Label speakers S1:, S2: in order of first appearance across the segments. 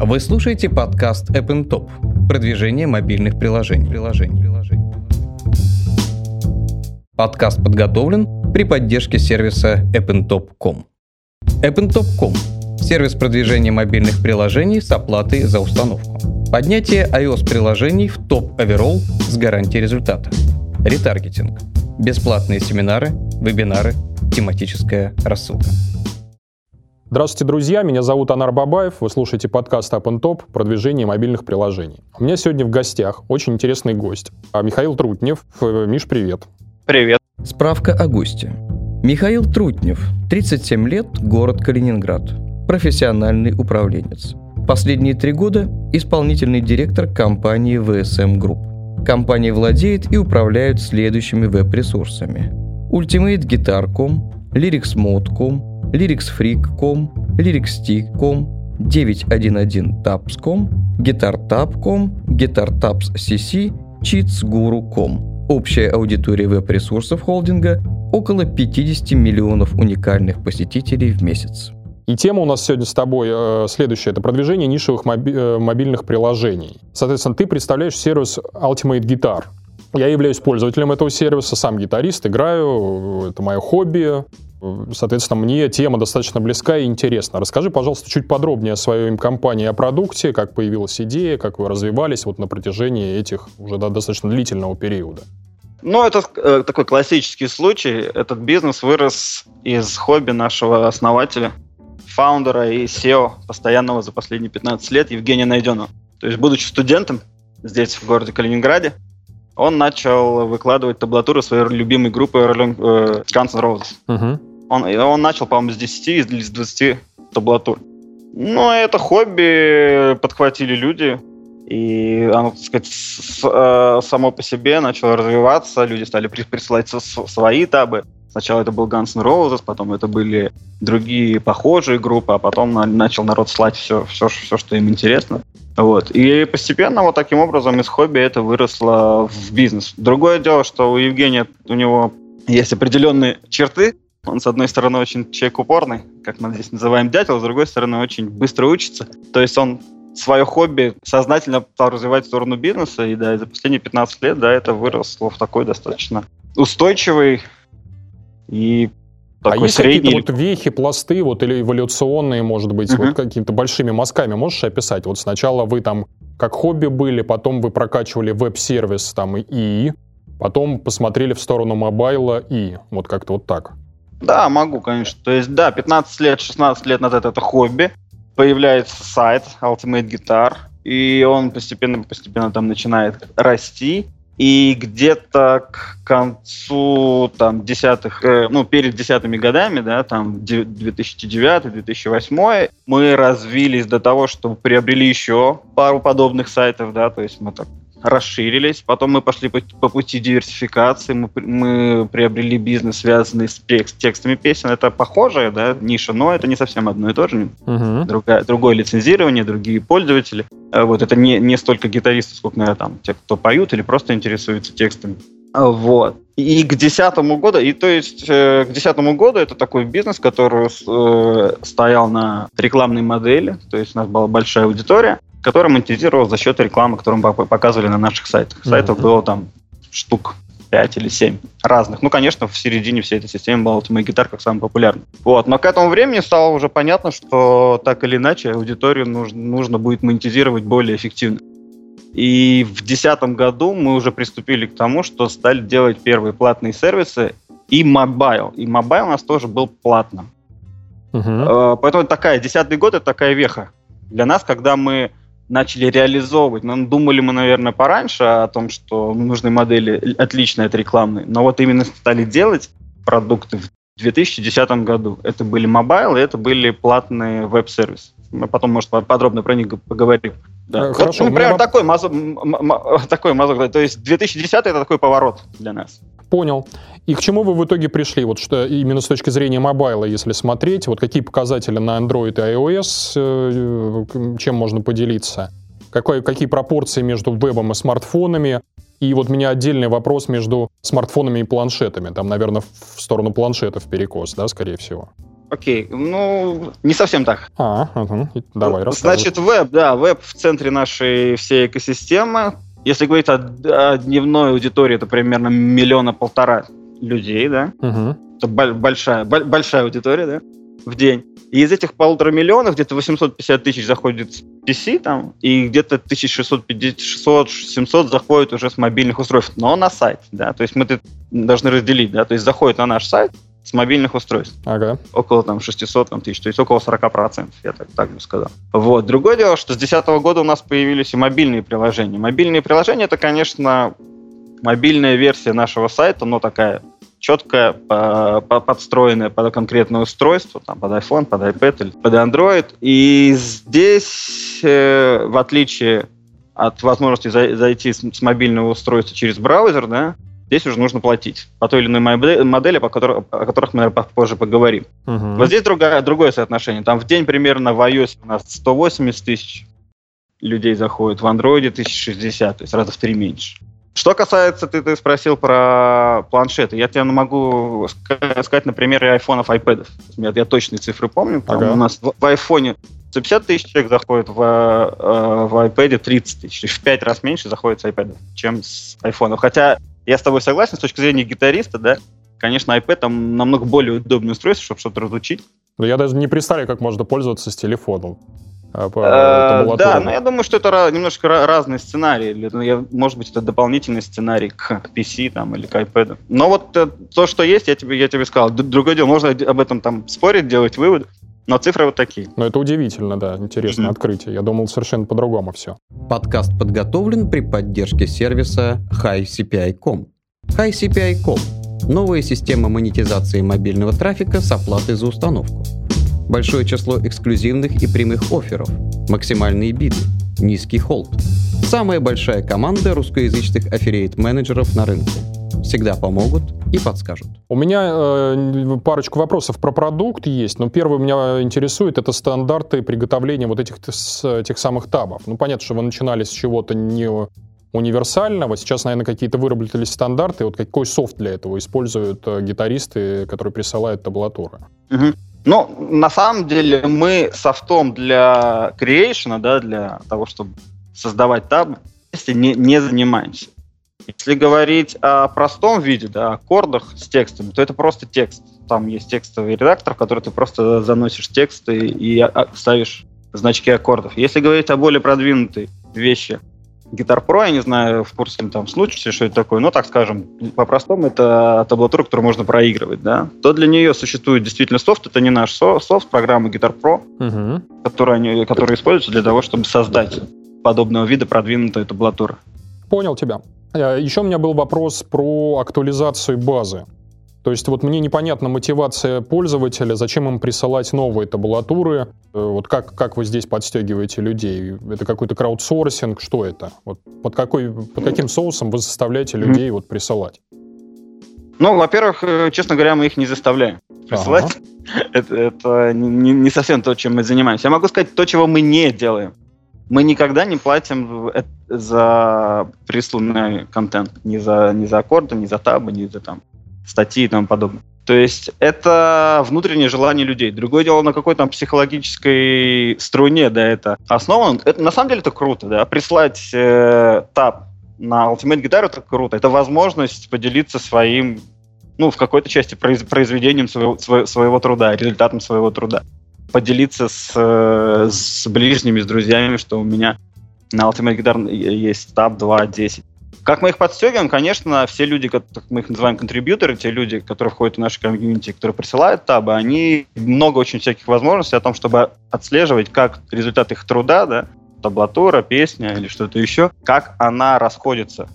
S1: Вы слушаете подкаст App Top. Продвижение мобильных приложений. приложений. приложений. Подкаст подготовлен при поддержке сервиса appntop.com. appntop.com – сервис продвижения мобильных приложений с оплатой за установку. Поднятие iOS-приложений в топ оверолл с гарантией результата. Ретаргетинг. Бесплатные семинары, вебинары, тематическая рассылка.
S2: Здравствуйте, друзья. Меня зовут Анар Бабаев. Вы слушаете подкаст Up and Top «Продвижение мобильных приложений». У меня сегодня в гостях очень интересный гость. А Михаил Трутнев. Миш, привет.
S3: Привет.
S1: Справка о госте. Михаил Трутнев, 37 лет, город Калининград. Профессиональный управленец. Последние три года исполнительный директор компании VSM Group. Компания владеет и управляет следующими веб-ресурсами. UltimateGuitar.com, LyricsMode.com, lyricsfreak.com, lyricstick.com, 911tabs.com, guitartab.com, guitartabs.cc, cheatsguru.com. Общая аудитория веб-ресурсов холдинга – около 50 миллионов уникальных посетителей в месяц.
S2: И тема у нас сегодня с тобой э, следующая. Это продвижение нишевых моби- э, мобильных приложений. Соответственно, ты представляешь сервис Ultimate Guitar. Я являюсь пользователем этого сервиса, сам гитарист, играю, это мое хобби. Соответственно, мне тема достаточно близка и интересна. Расскажи, пожалуйста, чуть подробнее о своей компании, о продукте, как появилась идея, как вы развивались вот на протяжении этих уже да, достаточно длительного периода.
S3: Ну, это э, такой классический случай. Этот бизнес вырос из хобби нашего основателя, фаундера и SEO, постоянного за последние 15 лет, Евгения Найденова. То есть, будучи студентом здесь, в городе Калининграде, он начал выкладывать таблатуру своей любимой группы э, Guns N' Roses. Uh-huh. Он, он начал, по-моему, с 10 или с 20 таблатур. Ну, это хобби подхватили люди, и оно, так сказать, э, само по себе начало развиваться, люди стали присылать свои табы. Сначала это был Guns N' Roses, потом это были другие похожие группы, а потом начал народ слать все, все, все что им интересно. Вот. И постепенно вот таким образом из хобби это выросло в бизнес. Другое дело, что у Евгения, у него есть определенные черты, он, с одной стороны, очень человек упорный, как мы здесь называем дятел, с другой стороны, очень быстро учится. То есть он свое хобби сознательно стал развивать в сторону бизнеса, и да, за последние 15 лет, да, это выросло в такой достаточно устойчивый и
S2: а такой а есть средний... какие-то вот вехи, пласты, вот или эволюционные, может быть, uh-huh. вот какими-то большими мазками можешь описать? Вот сначала вы там как хобби были, потом вы прокачивали веб-сервис там и потом посмотрели в сторону мобайла и вот как-то вот так.
S3: Да, могу, конечно. То есть, да, 15 лет, 16 лет назад это хобби. Появляется сайт Ultimate Guitar, и он постепенно-постепенно там начинает расти. И где-то к концу там десятых, э, ну, перед десятыми годами, да, там 2009-2008, мы развились до того, что приобрели еще пару подобных сайтов, да, то есть мы так расширились, потом мы пошли по, по пути диверсификации, мы, мы приобрели бизнес, связанный с текст, текстами песен. Это похожая да, ниша, но это не совсем одно и то же. Uh-huh. Другая, другое лицензирование, другие пользователи. Э, вот это не, не столько гитаристы, сколько, наверное, там, те, кто поют или просто интересуются текстами. Вот. И к десятому году, и то есть э, к десятому году это такой бизнес, который э, стоял на рекламной модели, то есть у нас была большая аудитория, который монетизировал за счет рекламы, которую мы показывали на наших сайтах. Сайтов mm-hmm. было там штук 5 или 7 разных. Ну, конечно, в середине всей этой системы был Ultimate Guitar как самый популярный. Вот. Но к этому времени стало уже понятно, что так или иначе аудиторию нужно, нужно будет монетизировать более эффективно. И в 2010 году мы уже приступили к тому, что стали делать первые платные сервисы и mobile. И mobile у нас тоже был платным. Uh-huh. Поэтому такая, десятый год это такая веха для нас, когда мы начали реализовывать. Ну, думали мы, наверное, пораньше о том, что нужны модели отличные от рекламной, но вот именно стали делать продукты в 2010 году. Это были мобайлы, это были платные веб-сервисы. Мы потом, может, подробно про них поговорим. Да. Э, хорошо. Вот, например, меня... такой мазок, такой мазок. То есть 2010 это такой поворот для нас.
S2: Понял. И к чему вы в итоге пришли? Вот что именно с точки зрения мобайла, если смотреть, вот какие показатели на Android и iOS, э, чем можно поделиться? Какой, какие пропорции между вебом и смартфонами? И вот у меня отдельный вопрос между смартфонами и планшетами. Там, наверное, в сторону планшетов перекос, да, скорее всего.
S3: Окей, ну, не совсем так.
S2: А, угу. давай, рассказывай.
S3: Значит, веб, да, веб в центре нашей всей экосистемы. Если говорить о, о дневной аудитории, это примерно миллиона полтора людей, да.
S2: Угу.
S3: Это большая, большая аудитория, да, в день. И из этих полутора миллионов где-то 850 тысяч заходит с PC, там, и где-то 1600-700 заходит уже с мобильных устройств, но на сайт, да, то есть мы должны разделить, да, то есть заходит на наш сайт с мобильных устройств.
S2: Ага.
S3: Около там 600 там, тысяч, то есть около 40%, я так, так бы сказал. Вот. Другое дело, что с 2010 года у нас появились и мобильные приложения. Мобильные приложения, это, конечно, мобильная версия нашего сайта, но такая четкая, подстроенная под конкретное устройство, там, под iPhone, под iPad или под Android. И здесь, э, в отличие от возможности зайти с мобильного устройства через браузер, да, здесь уже нужно платить по той или иной модели, по которой, о которых мы, наверное, позже поговорим.
S2: Угу.
S3: Вот здесь другое, другое соотношение. Там в день примерно в iOS у нас 180 тысяч людей заходит, в Android 1060, то есть раза в три меньше. Что касается, ты, ты спросил про планшеты. Я тебе могу сказать на примере айфонов, айпэдов. Я, я точные цифры помню. Там ага. У нас в, в айфоне 150 тысяч человек заходит, в, э, в iPad 30 тысяч. В 5 раз меньше заходит с iPad, чем с айфонов. Хотя я с тобой согласен, с точки зрения гитариста, да, конечно, iPad там намного более удобное устройство, чтобы что-то разучить.
S2: Я даже не представляю, как можно пользоваться с телефоном.
S3: А, э, да, но я думаю, что это немножко разные сценарии. Может быть, это дополнительный сценарий к PC там, или к iPad. Но вот э, то, что есть, я тебе, я тебе сказал. Другое дело, можно об этом там спорить, делать вывод. Но цифры вот такие.
S2: Ну, это удивительно, да, интересное mm-hmm. открытие. Я думал совершенно по-другому все.
S1: Подкаст подготовлен при поддержке сервиса HiCPI.com. HiCPI.com – новая система монетизации мобильного трафика с оплатой за установку большое число эксклюзивных и прямых офферов, максимальные биты, низкий холд. Самая большая команда русскоязычных аффилиейт-менеджеров на рынке. Всегда помогут и подскажут.
S2: У меня э, парочку вопросов про продукт есть, но первый меня интересует это стандарты приготовления вот этих, этих самых табов. Ну, понятно, что вы начинали с чего-то не универсального. Сейчас, наверное, какие-то выработались стандарты. Вот какой софт для этого используют э, гитаристы, которые присылают табулатуры?
S3: Угу. Ну, на самом деле мы софтом для creation, да, для того, чтобы создавать таб, не, не занимаемся. Если говорить о простом виде, да, аккордах с текстами, то это просто текст. Там есть текстовый редактор, в который ты просто заносишь тексты и а, ставишь значки аккордов. Если говорить о более продвинутой вещи, Guitar Pro, я не знаю, в курсе там случае, что это такое, но, так скажем, по-простому, это таблатура, которую можно проигрывать, да, то для нее существует действительно софт, это не наш софт, программа Guitar Pro,
S2: угу.
S3: которая, они, которая используется для того, чтобы создать подобного вида продвинутую таблатуру.
S2: Понял тебя. Э, Еще у меня был вопрос про актуализацию базы. То есть вот мне непонятна мотивация пользователя, зачем им присылать новые табулатуры, э, вот как, как вы здесь подстегиваете людей? Это какой-то краудсорсинг, что это? Вот под, какой, под каким соусом вы заставляете людей вот присылать?
S3: Ну, во-первых, э, честно говоря, мы их не заставляем присылать. Ага. Это, это не, не совсем то, чем мы занимаемся. Я могу сказать то, чего мы не делаем. Мы никогда не платим за присланный контент. Ни за, ни за аккорды, ни за табы, ни за там статьи и тому подобное. То есть это внутреннее желание людей. Другое дело, на какой там психологической струне, да, это основано. Это, на самом деле это круто, да. Прислать э, таб на Ultimate Guitar это круто. Это возможность поделиться своим, ну, в какой-то части произ, произведением своего, своего труда, результатом своего труда. Поделиться с, э, с ближними, с друзьями, что у меня на Ultimate Guitar есть таб 2.10 как мы их подстегиваем? Конечно, все люди, как мы их называем контрибьюторы, те люди, которые входят в наш комьюнити, которые присылают табы, они много очень всяких возможностей о том, чтобы отслеживать, как результат их труда, да, таблатура, песня или что-то еще, как она расходится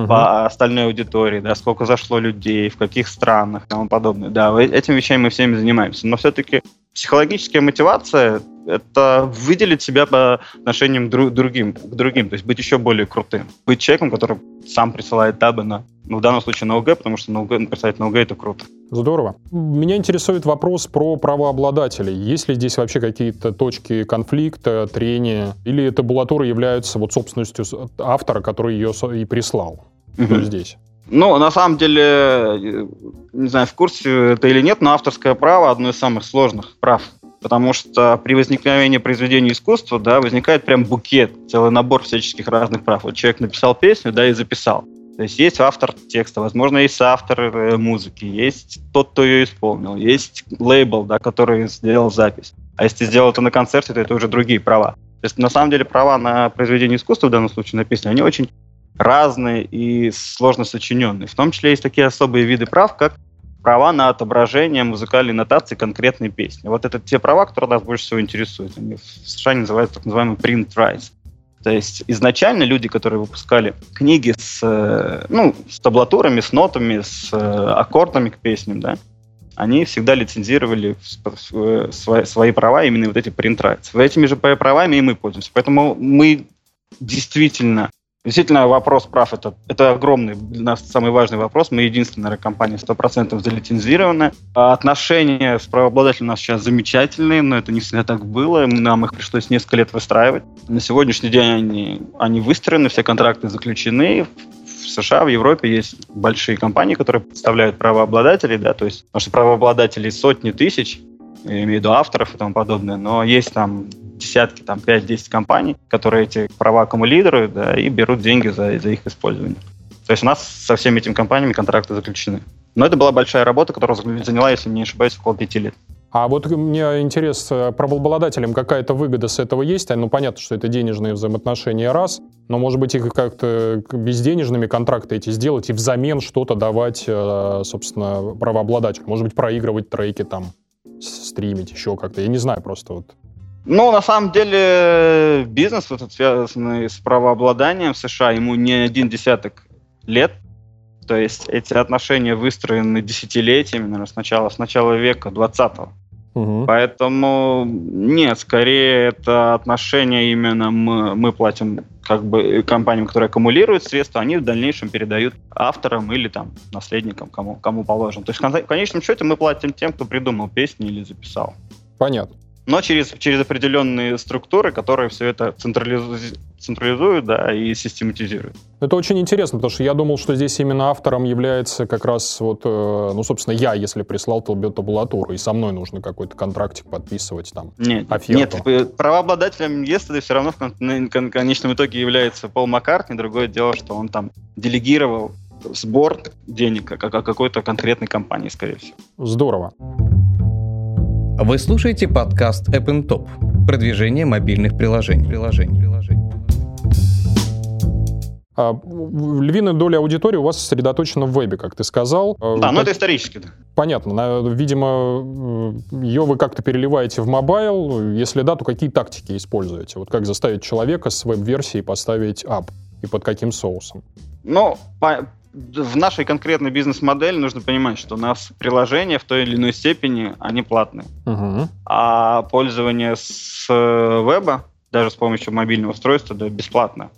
S3: угу. по остальной аудитории, да, сколько зашло людей, в каких странах и тому подобное. Да, этими вещами мы всеми занимаемся. Но все-таки психологическая мотивация — это выделить себя по отношениям к другим, к другим, то есть быть еще более крутым. Быть человеком, который сам присылает табы на, ну, в данном случае на ОГ, потому что на ОГ, присылать на ОГ — это круто.
S2: Здорово. Меня интересует вопрос про правообладателей. Есть ли здесь вообще какие-то точки конфликта, трения, или табулатуры являются вот собственностью автора, который ее и прислал? Угу. здесь?
S3: Ну, на самом деле, не знаю, в курсе это или нет, но авторское право одно из самых сложных прав. Потому что при возникновении произведения искусства, да, возникает прям букет, целый набор всяческих разных прав. Вот человек написал песню, да, и записал. То есть есть автор текста, возможно, есть автор э, музыки, есть тот, кто ее исполнил, есть лейбл, да, который сделал запись. А если сделал это на концерте, то это уже другие права. То есть, на самом деле, права на произведение искусства, в данном случае на песню, они очень разные и сложно сочиненные. В том числе есть такие особые виды прав, как права на отображение музыкальной нотации конкретной песни. Вот это те права, которые нас больше всего интересуют. Они в США называются так называемый print rights. То есть изначально люди, которые выпускали книги с, э, ну, с таблатурами, с нотами, с э, аккордами к песням, да, они всегда лицензировали свои, свои права, именно вот эти print rights. Этими же правами и мы пользуемся. Поэтому мы действительно Действительно, вопрос прав это, это огромный для нас самый важный вопрос. Мы единственная компания 100% залицензированная. А отношения с правообладателем у нас сейчас замечательные, но это не всегда так было. Нам их пришлось несколько лет выстраивать. На сегодняшний день они, они выстроены, все контракты заключены. В США, в Европе есть большие компании, которые представляют правообладателей, да, то есть, потому что правообладателей сотни тысяч, я имею в виду авторов и тому подобное, но есть там десятки, там 5-10 компаний, которые эти права аккумулируют да, и берут деньги за, за их использование. То есть у нас со всеми этими компаниями контракты заключены. Но это была большая работа, которая заняла, если не ошибаюсь, около пяти лет.
S2: А вот мне интерес, э, правообладателям какая-то выгода с этого есть? Ну, понятно, что это денежные взаимоотношения раз, но, может быть, их как-то безденежными контракты эти сделать и взамен что-то давать, э, собственно, правообладателю? Может быть, проигрывать треки там, стримить еще как-то? Я не знаю просто вот.
S3: Ну, на самом деле, бизнес, вот этот, связанный с правообладанием в США, ему не один десяток лет. То есть эти отношения выстроены десятилетиями, наверное, с начала, с начала века 20-го. Угу. Поэтому нет, скорее это отношения именно мы, мы платим как бы компаниям, которые аккумулируют средства, они в дальнейшем передают авторам или там наследникам, кому, кому положено. То есть в конечном счете мы платим тем, кто придумал песню или записал.
S2: Понятно
S3: но через, через определенные структуры, которые все это централизу, централизуют да, и систематизируют.
S2: Это очень интересно, потому что я думал, что здесь именно автором является как раз вот, э, ну, собственно, я, если прислал табулатуру, и со мной нужно какой-то контрактик подписывать там,
S3: Нет, оферту. нет правообладателем Yesterday все равно в конечном итоге является Пол Маккартни, другое дело, что он там делегировал сбор денег как какой-то конкретной компании, скорее всего.
S2: Здорово.
S1: Вы слушаете подкаст App Top. Продвижение мобильных приложений. приложений.
S2: А, львиная доля аудитории у вас сосредоточена в вебе, как ты сказал.
S3: Да, как... но это исторически. Да.
S2: Понятно. Видимо, ее вы как-то переливаете в mobile. Если да, то какие тактики используете? Вот как заставить человека с веб-версией поставить app? И под каким соусом?
S3: Ну, в нашей конкретной бизнес-модели нужно понимать, что у нас приложения в той или иной степени, они платные. Угу. А пользование с э, веба, даже с помощью мобильного устройства, да, бесплатно.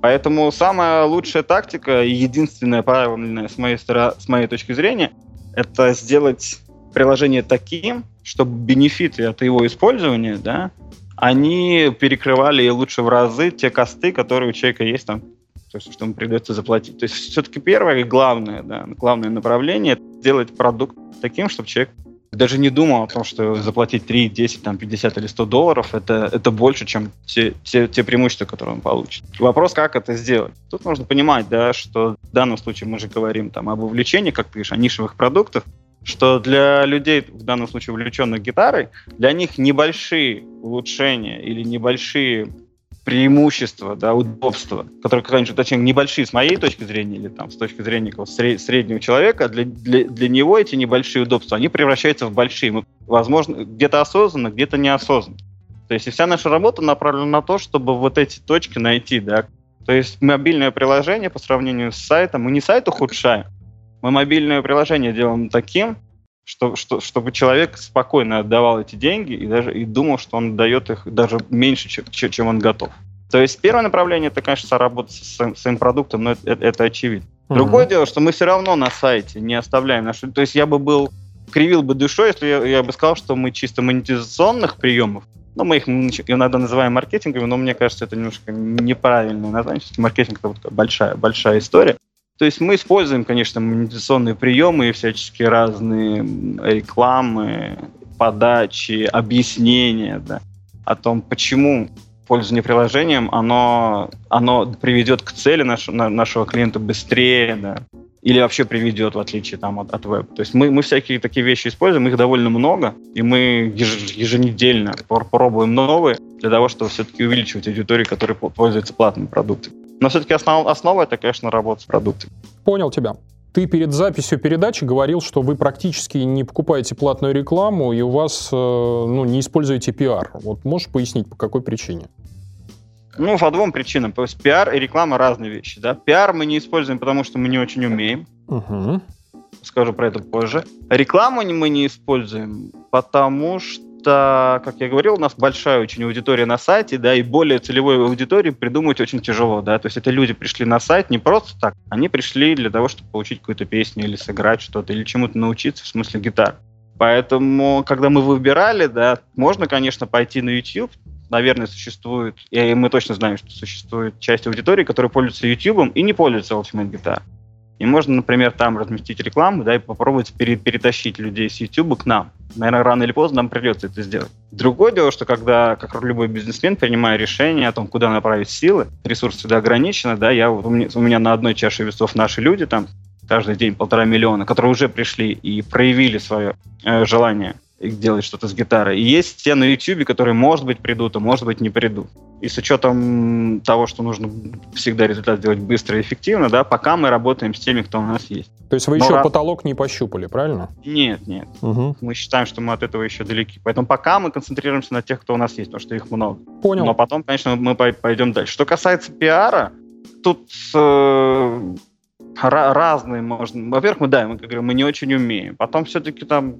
S3: Поэтому самая лучшая тактика и единственная правильная с моей, с моей точки зрения, это сделать приложение таким, чтобы бенефиты от его использования, да, они перекрывали лучше в разы те косты, которые у человека есть там то есть что ему придется заплатить. То есть все-таки первое и главное, да, главное направление сделать продукт таким, чтобы человек даже не думал о том, что заплатить 3, 10, там, 50 или 100 долларов, это, это больше, чем те, те, те преимущества, которые он получит. Вопрос, как это сделать. Тут нужно понимать, да, что в данном случае мы же говорим там, об увлечении, как ты говоришь, о нишевых продуктах, что для людей, в данном случае увлеченных гитарой, для них небольшие улучшения или небольшие преимущества, да, удобства, которые, конечно, точнее, небольшие с моей точки зрения или там с точки зрения среднего человека, для, для, для него эти небольшие удобства, они превращаются в большие. Возможно, где-то осознанно, где-то неосознанно. То есть и вся наша работа направлена на то, чтобы вот эти точки найти, да. То есть мобильное приложение по сравнению с сайтом, мы не сайт ухудшаем, мы мобильное приложение делаем таким, что, что, чтобы человек спокойно отдавал эти деньги и даже и думал, что он дает их даже меньше, чем, чем он готов. То есть первое направление это, конечно, работа с своим продуктом, но это, это очевидно. Другое uh-huh. дело, что мы все равно на сайте не оставляем нашу. То есть я бы был кривил бы душой, если я, я бы сказал, что мы чисто монетизационных приемов, ну, мы их иногда называем маркетинговыми, но мне кажется, это немножко неправильное название. Маркетинг это вот большая, большая история. То есть мы используем, конечно, монетизационные приемы и всяческие разные рекламы, подачи, объяснения да, о том, почему пользование приложением, оно, оно приведет к цели наш, нашего клиента быстрее, да, или вообще приведет, в отличие там, от, от веб. То есть мы, мы всякие такие вещи используем, их довольно много, и мы еженедельно пробуем новые для того, чтобы все-таки увеличивать аудиторию, которая пользуется платными продуктами. Но все-таки основ, основа это, конечно, работа с продуктами.
S2: Понял тебя. Ты перед записью передачи говорил, что вы практически не покупаете платную рекламу и у вас э, ну, не используете пиар. Вот можешь пояснить, по какой причине?
S3: Ну, по двум причинам. То есть пиар и реклама разные вещи. Да? Пиар мы не используем, потому что мы не очень умеем. Угу. Скажу про это позже. Рекламу мы не используем, потому что что, как я говорил, у нас большая очень аудитория на сайте, да, и более целевой аудитории придумать очень тяжело, да, то есть это люди пришли на сайт не просто так, они пришли для того, чтобы получить какую-то песню или сыграть что-то, или чему-то научиться, в смысле гитар. Поэтому, когда мы выбирали, да, можно, конечно, пойти на YouTube, наверное, существует, и мы точно знаем, что существует часть аудитории, которая пользуется YouTube и не пользуется Ultimate Guitar. И можно, например, там разместить рекламу, да, и попробовать пере перетащить людей с YouTube к нам. Наверное, рано или поздно нам придется это сделать. Другое дело, что когда, как любой бизнесмен, принимая решение о том, куда направить силы, ресурсы всегда ограничены, да, я, у, меня, у меня на одной чаше весов наши люди там, каждый день полтора миллиона, которые уже пришли и проявили свое э, желание делать что-то с гитарой. И есть те на YouTube, которые, может быть, придут, а может быть, не придут. И с учетом того, что нужно всегда результат делать быстро и эффективно, да, пока мы работаем с теми, кто у нас есть.
S2: То есть вы Но еще раз... потолок не пощупали, правильно?
S3: Нет, нет. Угу. Мы считаем, что мы от этого еще далеки. Поэтому пока мы концентрируемся на тех, кто у нас есть, потому что их много.
S2: Понял.
S3: Но потом, конечно, мы пойдем дальше. Что касается пиара, тут э, разные можно. Во-первых, мы да, мы, как говорю, мы не очень умеем. Потом все-таки там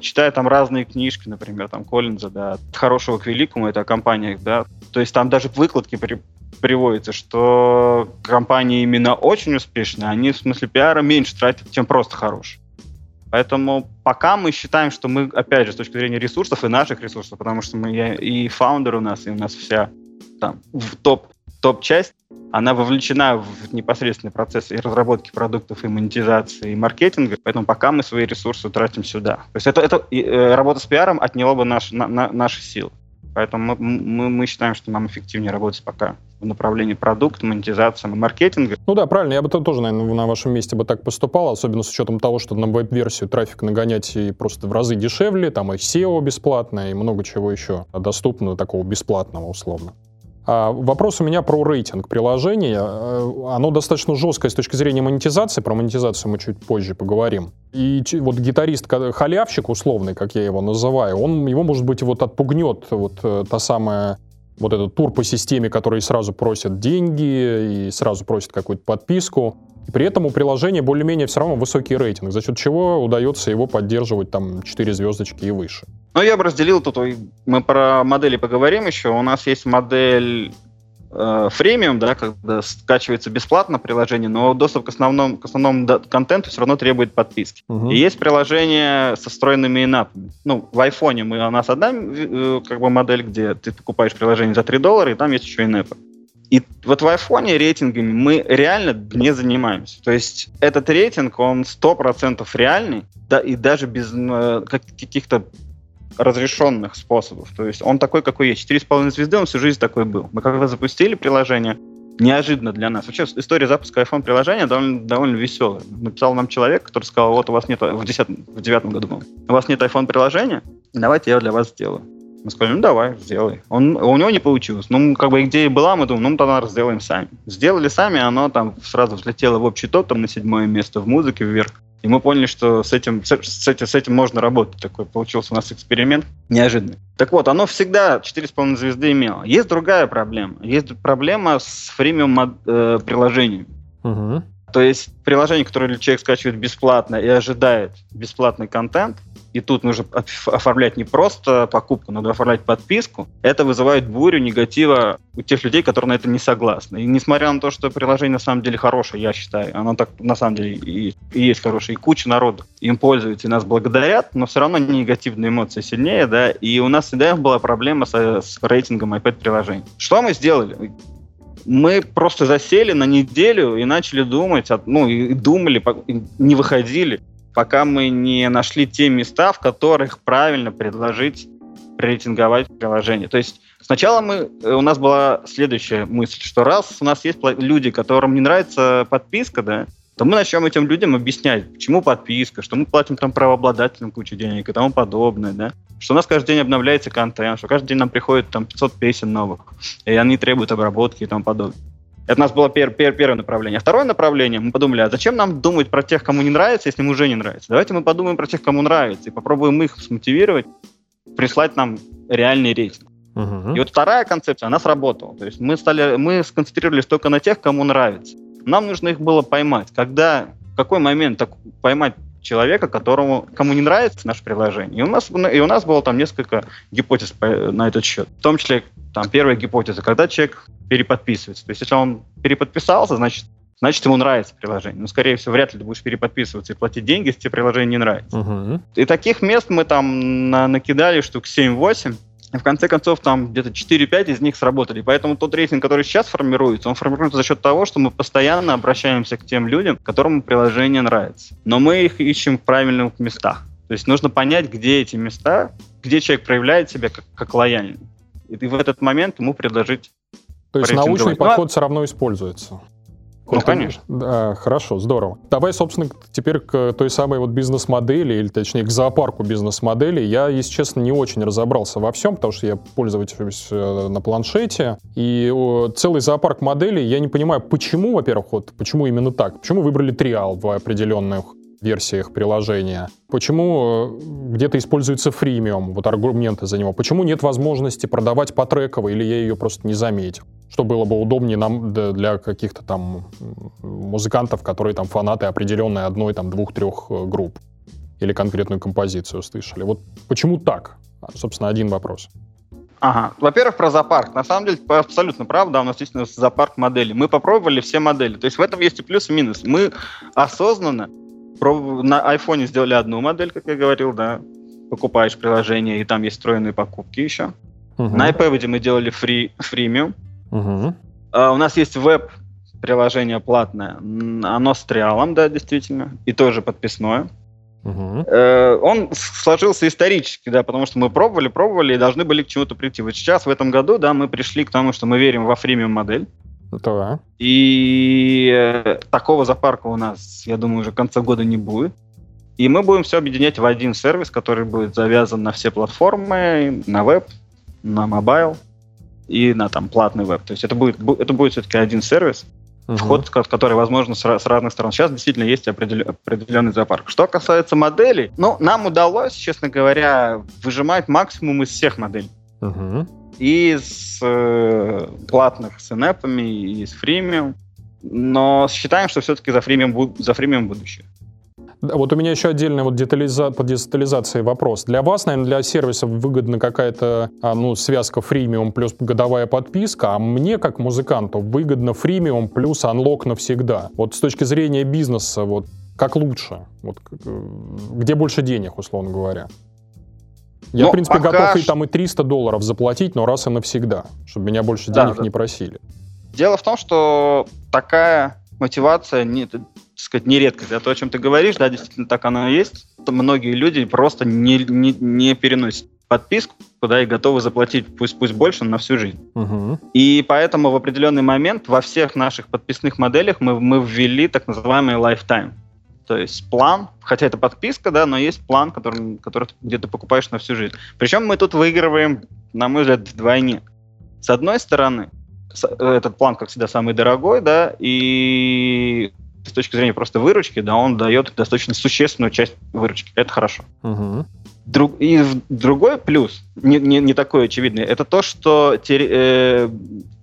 S3: читая там разные книжки, например, там Коллинза, да, от хорошего к великому, это о компаниях, да, то есть там даже выкладки при, приводятся, что компании именно очень успешные, они в смысле пиара меньше тратят, чем просто хорошие. Поэтому пока мы считаем, что мы, опять же, с точки зрения ресурсов и наших ресурсов, потому что мы и фаундер у нас, и у нас вся там в топ топ-часть, она вовлечена в непосредственный процесс и разработки продуктов, и монетизации, и маркетинга, поэтому пока мы свои ресурсы тратим сюда. То есть это, это э, работа с пиаром отняла бы наш, на, на, наши силы. Поэтому мы, мы, мы считаем, что нам эффективнее работать пока в направлении продукта, монетизации, маркетинга.
S2: Ну да, правильно. Я бы тоже, наверное, на вашем месте бы так поступал, особенно с учетом того, что на веб-версию трафик нагонять и просто в разы дешевле, там и SEO бесплатно, и много чего еще доступно такого бесплатного условно. А, вопрос у меня про рейтинг приложения. Э, оно достаточно жесткое с точки зрения монетизации. Про монетизацию мы чуть позже поговорим. И вот гитарист, халявщик условный, как я его называю, он его, может быть, вот отпугнет вот э, та самая вот этот тур по системе, который сразу просит деньги и сразу просит какую-то подписку. И при этом у приложения более-менее все равно высокий рейтинг, за счет чего удается его поддерживать там 4 звездочки и выше.
S3: Ну, я бы разделил тут, мы про модели поговорим еще. У нас есть модель э, фремиум, да, когда скачивается бесплатно приложение, но доступ к основному, к основному контенту все равно требует подписки. Угу. И есть приложение со встроенными инапами. Ну, в айфоне мы, у нас одна э, как бы модель, где ты покупаешь приложение за 3 доллара, и там есть еще инапы. И вот в айфоне рейтингами мы реально не занимаемся. То есть этот рейтинг, он 100% реальный, да, и даже без э, каких-то разрешенных способов. То есть он такой, какой есть. 4,5 звезды, он всю жизнь такой был. Мы когда запустили приложение, неожиданно для нас. Вообще история запуска iPhone приложения довольно, довольно веселая. Написал нам человек, который сказал, вот у вас нет, в 10 в девятом году, у вас нет iPhone приложения, давайте я для вас сделаю. Мы сказали, ну давай, сделай. Он, у него не получилось. Ну, как бы идея была, мы думаем, ну тогда сделаем сами. Сделали сами, оно там сразу взлетело в общий топ, там на седьмое место в музыке вверх. И мы поняли, что с этим, с, с, этим, с этим можно работать. Такой получился у нас эксперимент неожиданный. Так вот, оно всегда 4,5 звезды имело. Есть другая проблема. Есть проблема с фримиум э, приложениями. Угу. То есть приложение, которое человек скачивает бесплатно и ожидает бесплатный контент, и тут нужно оформлять не просто покупку, надо оформлять подписку, это вызывает бурю негатива у тех людей, которые на это не согласны. И несмотря на то, что приложение на самом деле хорошее, я считаю, оно так на самом деле и, и есть хорошее, и куча народу им пользуется и нас благодарят, но все равно негативные эмоции сильнее, да, и у нас всегда была проблема с, с рейтингом iPad-приложений. Что мы сделали? мы просто засели на неделю и начали думать, ну, и думали, не выходили, пока мы не нашли те места, в которых правильно предложить рейтинговать приложение. То есть сначала мы, э, у нас была следующая мысль, что раз у нас есть люди, которым не нравится подписка, да, то мы начнем этим людям объяснять, почему подписка, что мы платим там правообладателям кучу денег и тому подобное, да, что у нас каждый день обновляется контент, что каждый день нам приходит там 500 песен новых, и они требуют обработки и тому подобное. Это у нас было пер, пер, первое направление. А второе направление, мы подумали, а зачем нам думать про тех, кому не нравится, если им уже не нравится? Давайте мы подумаем про тех, кому нравится, и попробуем их смотивировать, прислать нам реальный рейтинг. Uh-huh. И вот вторая концепция, она сработала. То есть мы, стали, мы сконцентрировались только на тех, кому нравится. Нам нужно их было поймать. Когда, в какой момент так, поймать человека, которому, кому не нравится наше приложение. И у нас, и у нас было там несколько гипотез на этот счет. В том числе, там, первая гипотеза, когда человек переподписывается. То есть, если он переподписался, значит, значит, ему нравится приложение. Ну, скорее всего, вряд ли ты будешь переподписываться и платить деньги, если тебе приложение не нравится. Uh-huh. И таких мест мы там на- накидали штук 7-8. И в конце концов, там где-то 4-5 из них сработали. Поэтому тот рейтинг, который сейчас формируется, он формируется за счет того, что мы постоянно обращаемся к тем людям, которым приложение нравится. Но мы их ищем в правильных местах. То есть нужно понять, где эти места, где человек проявляет себя как, как лояльный. И в этот момент ему предложить
S2: То есть научный ну, подход все равно используется.
S3: Ну, конечно.
S2: Да, хорошо, здорово. Давай, собственно, теперь к той самой вот бизнес-модели, или точнее к зоопарку бизнес-модели. Я, если честно, не очень разобрался во всем, потому что я пользователь э, на планшете. И целый зоопарк моделей, я не понимаю, почему, во-первых, вот почему именно так? Почему выбрали триал в определенных версиях приложения? Почему э, где-то используется фримиум, вот аргументы за него? Почему нет возможности продавать по треково, или я ее просто не заметил? Что было бы удобнее нам для каких-то там музыкантов, которые там фанаты определенной одной, там, двух-трех э, групп или конкретную композицию услышали. Вот почему так? Собственно, один вопрос.
S3: Ага. Во-первых, про зоопарк. На самом деле, абсолютно правда, у нас есть зоопарк модели. Мы попробовали все модели. То есть в этом есть и плюс, и минус. Мы осознанно на iPhone сделали одну модель, как я говорил, да. Покупаешь приложение, и там есть встроенные покупки еще. Угу. На iPad мы делали фри, фримиум. Угу. Uh, у нас есть веб приложение платное. Оно с триалом, да, действительно. И тоже подписное. Угу. Uh, он сложился исторически, да, потому что мы пробовали, пробовали и должны были к чему-то прийти. Вот сейчас, в этом году, да, мы пришли к тому, что мы верим во фримиум модель.
S2: Да.
S3: И э, такого зоопарка у нас, я думаю, уже к концу года не будет. И мы будем все объединять в один сервис, который будет завязан на все платформы, на веб, на mobile и на там платный веб. То есть это будет, это будет все-таки один сервис, uh-huh. вход, который возможно с, с разных сторон. Сейчас действительно есть определен, определенный зоопарк. Что касается моделей, ну, нам удалось, честно говоря, выжимать максимум из всех моделей. Uh-huh и с э, платных с in-app ами, и с фримиум. Но считаем, что все-таки за freemium, за freemium будущее.
S2: Вот у меня еще отдельный вот детализа... по детализации вопрос. Для вас, наверное, для сервиса выгодна какая-то а, ну, связка freemium плюс годовая подписка, а мне, как музыканту, выгодно freemium плюс unlock навсегда. Вот с точки зрения бизнеса, вот как лучше? Вот, э, где больше денег, условно говоря? Я, но в принципе, готов и там и 300 долларов заплатить, но раз и навсегда, чтобы меня больше денег да. не просили.
S3: Дело в том, что такая мотивация не, так сказать, не редкость. А то, о чем ты говоришь, да, действительно так оно и есть. Многие люди просто не, не, не переносят подписку, да, и готовы заплатить пусть, пусть больше, на всю жизнь. Угу. И поэтому в определенный момент во всех наших подписных моделях мы, мы ввели так называемый lifetime. То есть план, хотя это подписка, да, но есть план, который, который ты покупаешь на всю жизнь. Причем мы тут выигрываем, на мой взгляд, вдвойне. С одной стороны, этот план, как всегда, самый дорогой, да, и с точки зрения просто выручки, да, он дает достаточно существенную часть выручки. Это хорошо. Угу. Друг, и другой плюс, не, не, не такой очевидный, это то, что, те, э,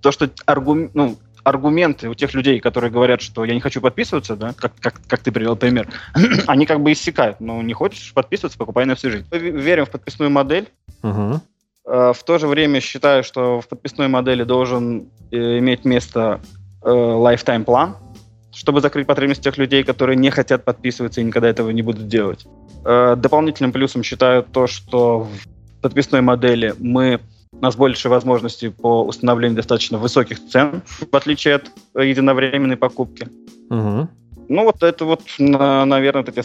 S3: то, что аргум, ну, аргументы у тех людей, которые говорят, что я не хочу подписываться, да, как, как, как ты привел пример, они как бы иссякают. Ну, не хочешь подписываться, покупай на всю жизнь. Мы верим в подписную модель. Uh-huh. В то же время считаю, что в подписной модели должен э, иметь место э, lifetime план, чтобы закрыть потребности тех людей, которые не хотят подписываться и никогда этого не будут делать. Э, дополнительным плюсом считаю то, что в подписной модели мы нас больше возможностей по установлению достаточно высоких цен, в отличие от единовременной покупки. Угу. Ну, вот это вот, наверное, вот эти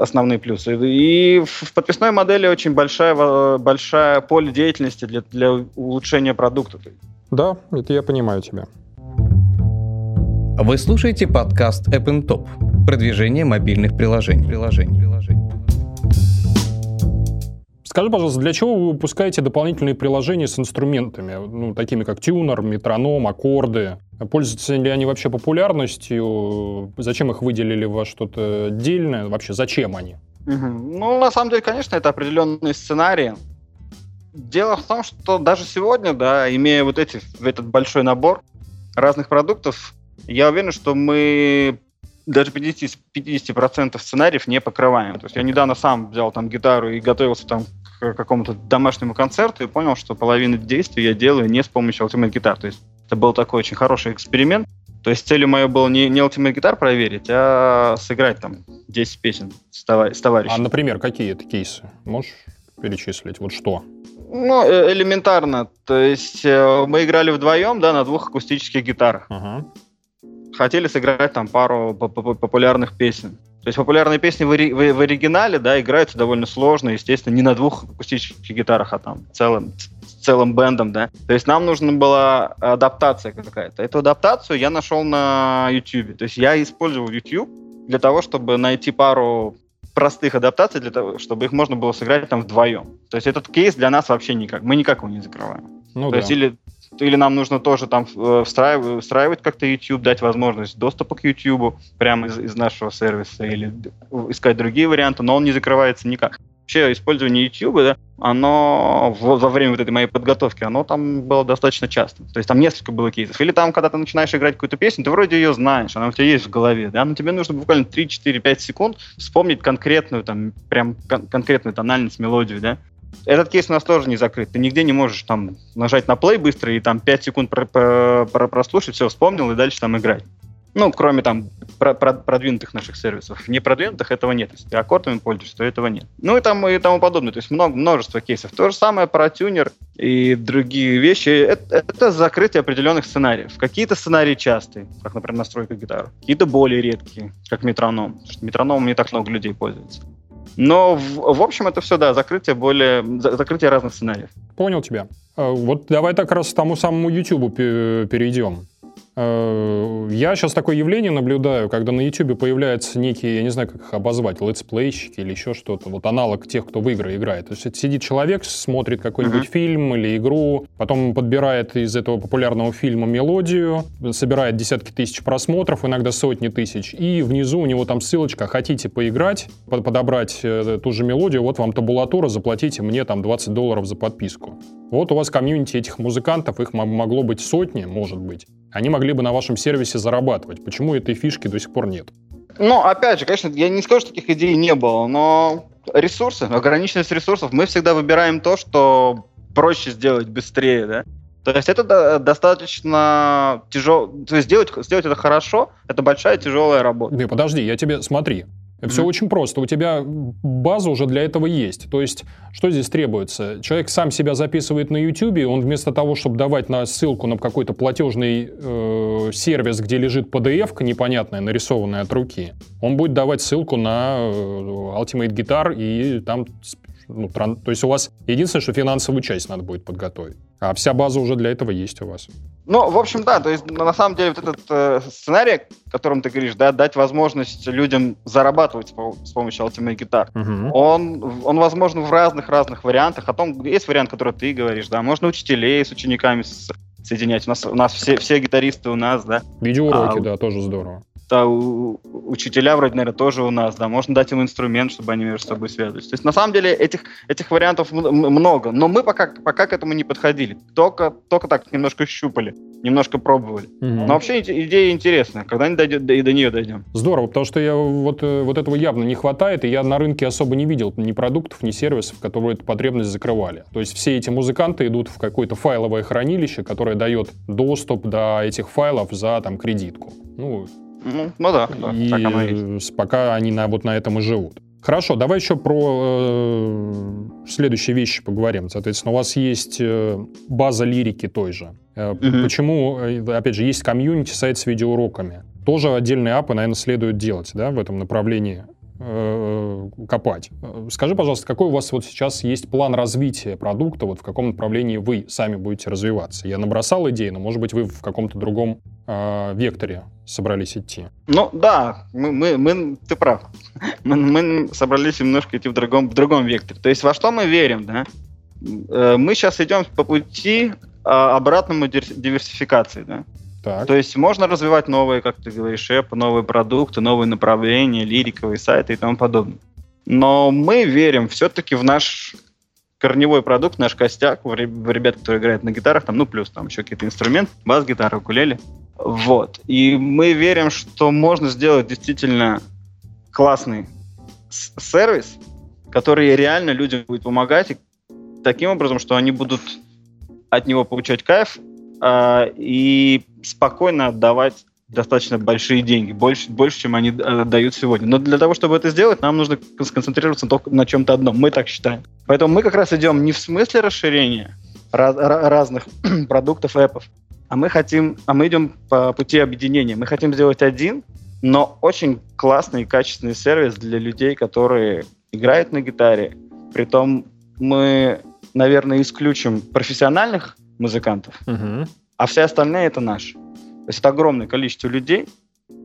S3: основные плюсы. И в подписной модели очень большая, большая поле деятельности для, для улучшения продукта.
S2: Да, это я понимаю тебя.
S1: Вы слушаете подкаст App Top. Продвижение мобильных приложений. приложений. приложений.
S2: Скажи, пожалуйста, для чего вы выпускаете дополнительные приложения с инструментами, ну, такими как тюнер, метроном, аккорды? Пользуются ли они вообще популярностью? Зачем их выделили во что-то отдельное? Вообще, зачем они?
S3: Ну, на самом деле, конечно, это определенные сценарии. Дело в том, что даже сегодня, да, имея вот эти, этот большой набор разных продуктов, я уверен, что мы даже 50%, 50 сценариев не покрываем. То есть я недавно сам взял там гитару и готовился там к какому-то домашнему концерту и понял, что половину действий я делаю не с помощью Ultimate Guitar. То есть это был такой очень хороший эксперимент. То есть целью моей было не, не Ultimate Guitar проверить, а сыграть там 10 песен с, товар- с товарищем.
S2: А, например, какие это кейсы? Можешь перечислить? Вот что?
S3: Ну, э, элементарно. То есть э, мы играли вдвоем, да, на двух акустических гитарах. Uh-huh. Хотели сыграть там пару популярных песен. То есть популярные песни в, в, в оригинале, да, играются довольно сложно, естественно, не на двух акустических гитарах, а там целым, целым бендом, да. То есть нам нужна была адаптация какая-то. Эту адаптацию я нашел на YouTube. То есть я использовал YouTube для того, чтобы найти пару простых адаптаций, для того, чтобы их можно было сыграть там вдвоем. То есть этот кейс для нас вообще никак. Мы никак его не закрываем. Ну, То да. есть или или нам нужно тоже там э, встраивать, встраивать как-то YouTube, дать возможность доступа к YouTube прямо из, из нашего сервиса или искать другие варианты, но он не закрывается никак. Вообще использование YouTube, да, оно во время вот этой моей подготовки, оно там было достаточно часто. То есть там несколько было кейсов. Или там, когда ты начинаешь играть какую-то песню, ты вроде ее знаешь, она у тебя есть в голове, да, но тебе нужно буквально 3, 4, 5 секунд вспомнить конкретную, там, прям кон- конкретную тональность, мелодию, да. Этот кейс у нас тоже не закрыт. Ты нигде не можешь там нажать на плей быстро и там 5 секунд про про про прослушать, все, вспомнил и дальше там играть. Ну, кроме там про про продвинутых наших сервисов. Не продвинутых этого нет. Если ты аккордами пользуешься, то этого нет. Ну и там и тому подобное. То есть много, множество кейсов. То же самое про тюнер и другие вещи. Это, это закрытие определенных сценариев. Какие-то сценарии частые, как, например, настройка гитары. Какие-то более редкие, как метроном. Потому что метрономом не так много людей пользуется. Но в, в общем это все, да, закрытие более, закрытие разных сценариев.
S2: Понял тебя. Э, вот давай так раз к тому самому YouTube перейдем. Э, я сейчас такое явление наблюдаю, когда на YouTube появляются некие, я не знаю, как их обозвать, летсплейщики или еще что-то, вот аналог тех, кто в игры играет. То есть это сидит человек, смотрит какой-нибудь uh-huh. фильм или игру, потом подбирает из этого популярного фильма мелодию, собирает десятки тысяч просмотров, иногда сотни тысяч, и внизу у него там ссылочка «Хотите поиграть, подобрать э, ту же мелодию, вот вам табулатура, заплатите мне там 20 долларов за подписку». Вот у вас комьюнити этих музыкантов, их могло быть сотни, может быть. Они могли бы на вашем сервисе зарабатывать. Почему этой фишки до сих пор нет?
S3: Ну, опять же, конечно, я не скажу, что таких идей не было, но ресурсы, ограниченность ресурсов, мы всегда выбираем то, что проще сделать быстрее, да. То есть это достаточно тяжело, то есть сделать, сделать это хорошо, это большая тяжелая работа.
S2: Не, подожди, я тебе, смотри, Mm-hmm. Все очень просто. У тебя база уже для этого есть. То есть, что здесь требуется? Человек сам себя записывает на YouTube, он вместо того, чтобы давать на ссылку на какой-то платежный э, сервис, где лежит PDF непонятная, нарисованная от руки, он будет давать ссылку на э, Ultimate Guitar и там ну, тран... То есть у вас единственное, что финансовую часть надо будет подготовить. А вся база уже для этого есть у вас.
S3: Ну, в общем, да, то есть на самом деле вот этот э, сценарий, о котором ты говоришь, да, дать возможность людям зарабатывать с, помощью Ultimate Guitar, угу. он, он возможен в разных-разных вариантах. О том, есть вариант, который ты говоришь, да, можно учителей с учениками соединять. У нас, у нас все, все гитаристы у нас, да.
S2: Видеоуроки, а, да, тоже здорово
S3: да, у, учителя вроде, наверное, тоже у нас, да, можно дать им инструмент, чтобы они между собой связывались. То есть, на самом деле, этих, этих вариантов много, но мы пока, пока к этому не подходили, только, только так немножко щупали, немножко пробовали. Угу. Но вообще идея интересная, когда-нибудь дойдет, и до нее дойдем.
S2: Здорово, потому что я, вот, э, вот этого явно не хватает, и я на рынке особо не видел ни продуктов, ни сервисов, которые эту потребность закрывали. То есть все эти музыканты идут в какое-то файловое хранилище, которое дает доступ до этих файлов за там кредитку. Ну,
S3: ну, ну да, да
S2: и так оно и пока они на, вот на этом и живут. Хорошо, давай еще про э, следующие вещи поговорим. Соответственно, у вас есть э, база лирики той же. Э, mm-hmm. Почему, э, опять же, есть комьюнити, сайт с видеоуроками. Тоже отдельные апы, наверное, следует делать да, в этом направлении э, копать. Скажи, пожалуйста, какой у вас вот сейчас есть план развития продукта, вот в каком направлении вы сами будете развиваться? Я набросал идеи, но, может быть, вы в каком-то другом э, векторе собрались идти?
S3: Ну да, мы, мы, мы ты прав. Мы, мы собрались немножко идти в другом, в другом векторе. То есть во что мы верим, да? Э, мы сейчас идем по пути а, обратному диверсификации, да? Так. То есть можно развивать новые, как ты говоришь, эпы, новые продукты, новые направления, лириковые сайты и тому подобное. Но мы верим все-таки в наш корневой продукт, наш костяк, в ребят, которые играют на гитарах, там, ну, плюс там еще какие-то инструменты, бас-гитара, укулеле. Вот. И мы верим, что можно сделать действительно классный сервис, который реально людям будет помогать, и таким образом, что они будут от него получать кайф э, и спокойно отдавать достаточно большие деньги, больше, больше, чем они э, дают сегодня. Но для того, чтобы это сделать, нам нужно сконцентрироваться только на чем-то одном. Мы так считаем. Поэтому мы как раз идем не в смысле расширения раз, разных продуктов, эпов, а мы хотим, а мы идем по пути объединения. Мы хотим сделать один, но очень классный и качественный сервис для людей, которые играют на гитаре. Притом мы, наверное, исключим профессиональных музыкантов, угу. а все остальные это наши. То есть это огромное количество людей.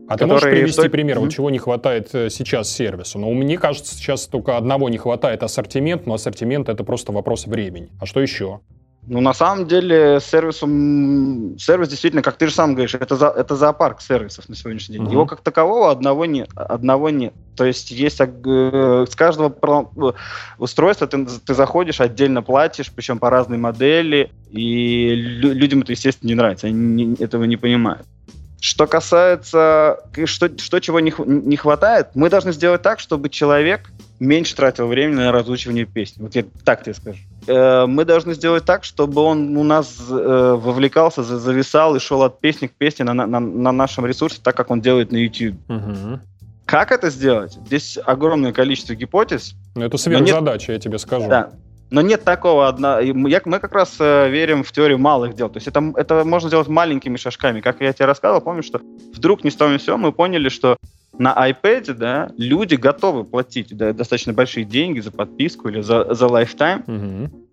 S2: А ты можешь привести стоят... пример, вот чего не хватает э, сейчас сервису? Ну, мне кажется, сейчас только одного не хватает ассортимент, но ассортимент это просто вопрос времени. А что еще?
S3: Ну, на самом деле, сервисом, сервис действительно, как ты же сам говоришь, это, за, это зоопарк сервисов на сегодняшний день. Uh-huh. Его как такового одного нет. Одного нет. То есть есть э, с каждого устройства ты, ты заходишь, отдельно платишь, причем по разной модели, и людям это, естественно, не нравится, они не, этого не понимают. Что касается, что, что чего не, не хватает, мы должны сделать так, чтобы человек меньше тратил времени на разучивание песни. Вот я так тебе скажу. Э, мы должны сделать так, чтобы он у нас э, вовлекался, зависал и шел от песни к песне на, на, на нашем ресурсе, так как он делает на YouTube. Угу. Как это сделать? Здесь огромное количество гипотез.
S2: Ну, это сверхзадача, нет... я тебе скажу.
S3: Да. Но нет такого одна. Я, мы как раз э, верим в теорию малых дел. То есть это, это можно сделать маленькими шажками. Как я тебе рассказывал, помню, что вдруг ни с того ни с сего мы поняли, что на iPad, да, люди готовы платить да, достаточно большие деньги за подписку или за, за lifetime. Угу.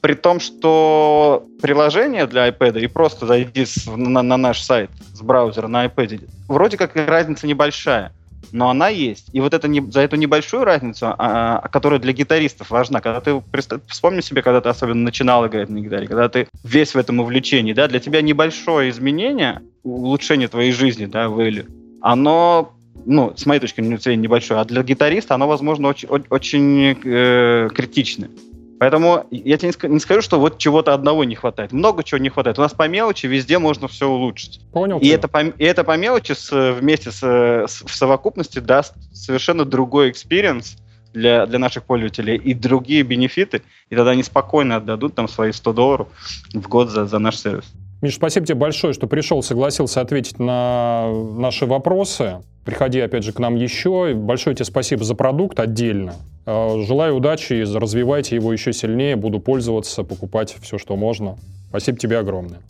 S3: При том, что приложение для iPad и просто зайди с, на, на наш сайт с браузера на iPad, вроде как разница небольшая, но она есть. И вот это не, за эту небольшую разницу, а, а, которая для гитаристов важна, когда ты, вспомни себе, когда ты особенно начинал играть на гитаре, когда ты весь в этом увлечении, да, для тебя небольшое изменение, улучшение твоей жизни, да, value, оно ну, с моей точки зрения, небольшое, а для гитариста оно, возможно, очень, очень э, критичное. Поэтому я тебе не скажу, что вот чего-то одного не хватает. Много чего не хватает. У нас по мелочи везде можно все улучшить.
S2: Понял.
S3: И, это по, и это по мелочи с, вместе с, с, в совокупности даст совершенно другой experience для, для наших пользователей и другие бенефиты, и тогда они спокойно отдадут там свои 100 долларов в год за, за наш сервис.
S2: Миш, спасибо тебе большое, что пришел, согласился ответить на наши вопросы. Приходи, опять же, к нам еще. Большое тебе спасибо за продукт отдельно. А, желаю удачи, развивайте его еще сильнее. Буду пользоваться, покупать все, что можно. Спасибо тебе огромное.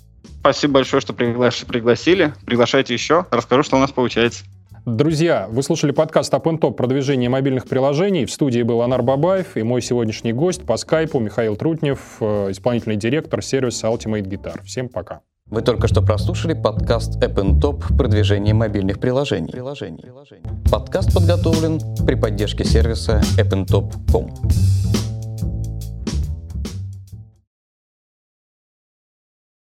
S3: Спасибо большое, что пригласили. Приглашайте еще. Расскажу, что у нас получается.
S2: Друзья, вы слушали подкаст Up Top «Продвижение мобильных приложений». В студии был Анар Бабаев и мой сегодняшний гость по скайпу Михаил Трутнев, э, исполнительный директор сервиса Ultimate Guitar. Всем пока.
S1: Вы только что прослушали подкаст App Top «Продвижение мобильных приложений». приложений. Подкаст подготовлен при поддержке сервиса appntop.com.